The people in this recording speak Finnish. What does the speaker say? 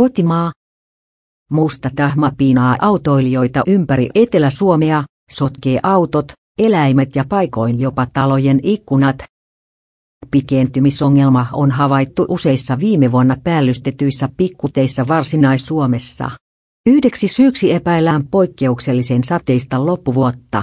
kotimaa. Musta tahma piinaa autoilijoita ympäri Etelä-Suomea, sotkee autot, eläimet ja paikoin jopa talojen ikkunat. Pikentymisongelma on havaittu useissa viime vuonna päällystetyissä pikkuteissa Varsinais-Suomessa. Yhdeksi syyksi epäillään poikkeuksellisen sateista loppuvuotta.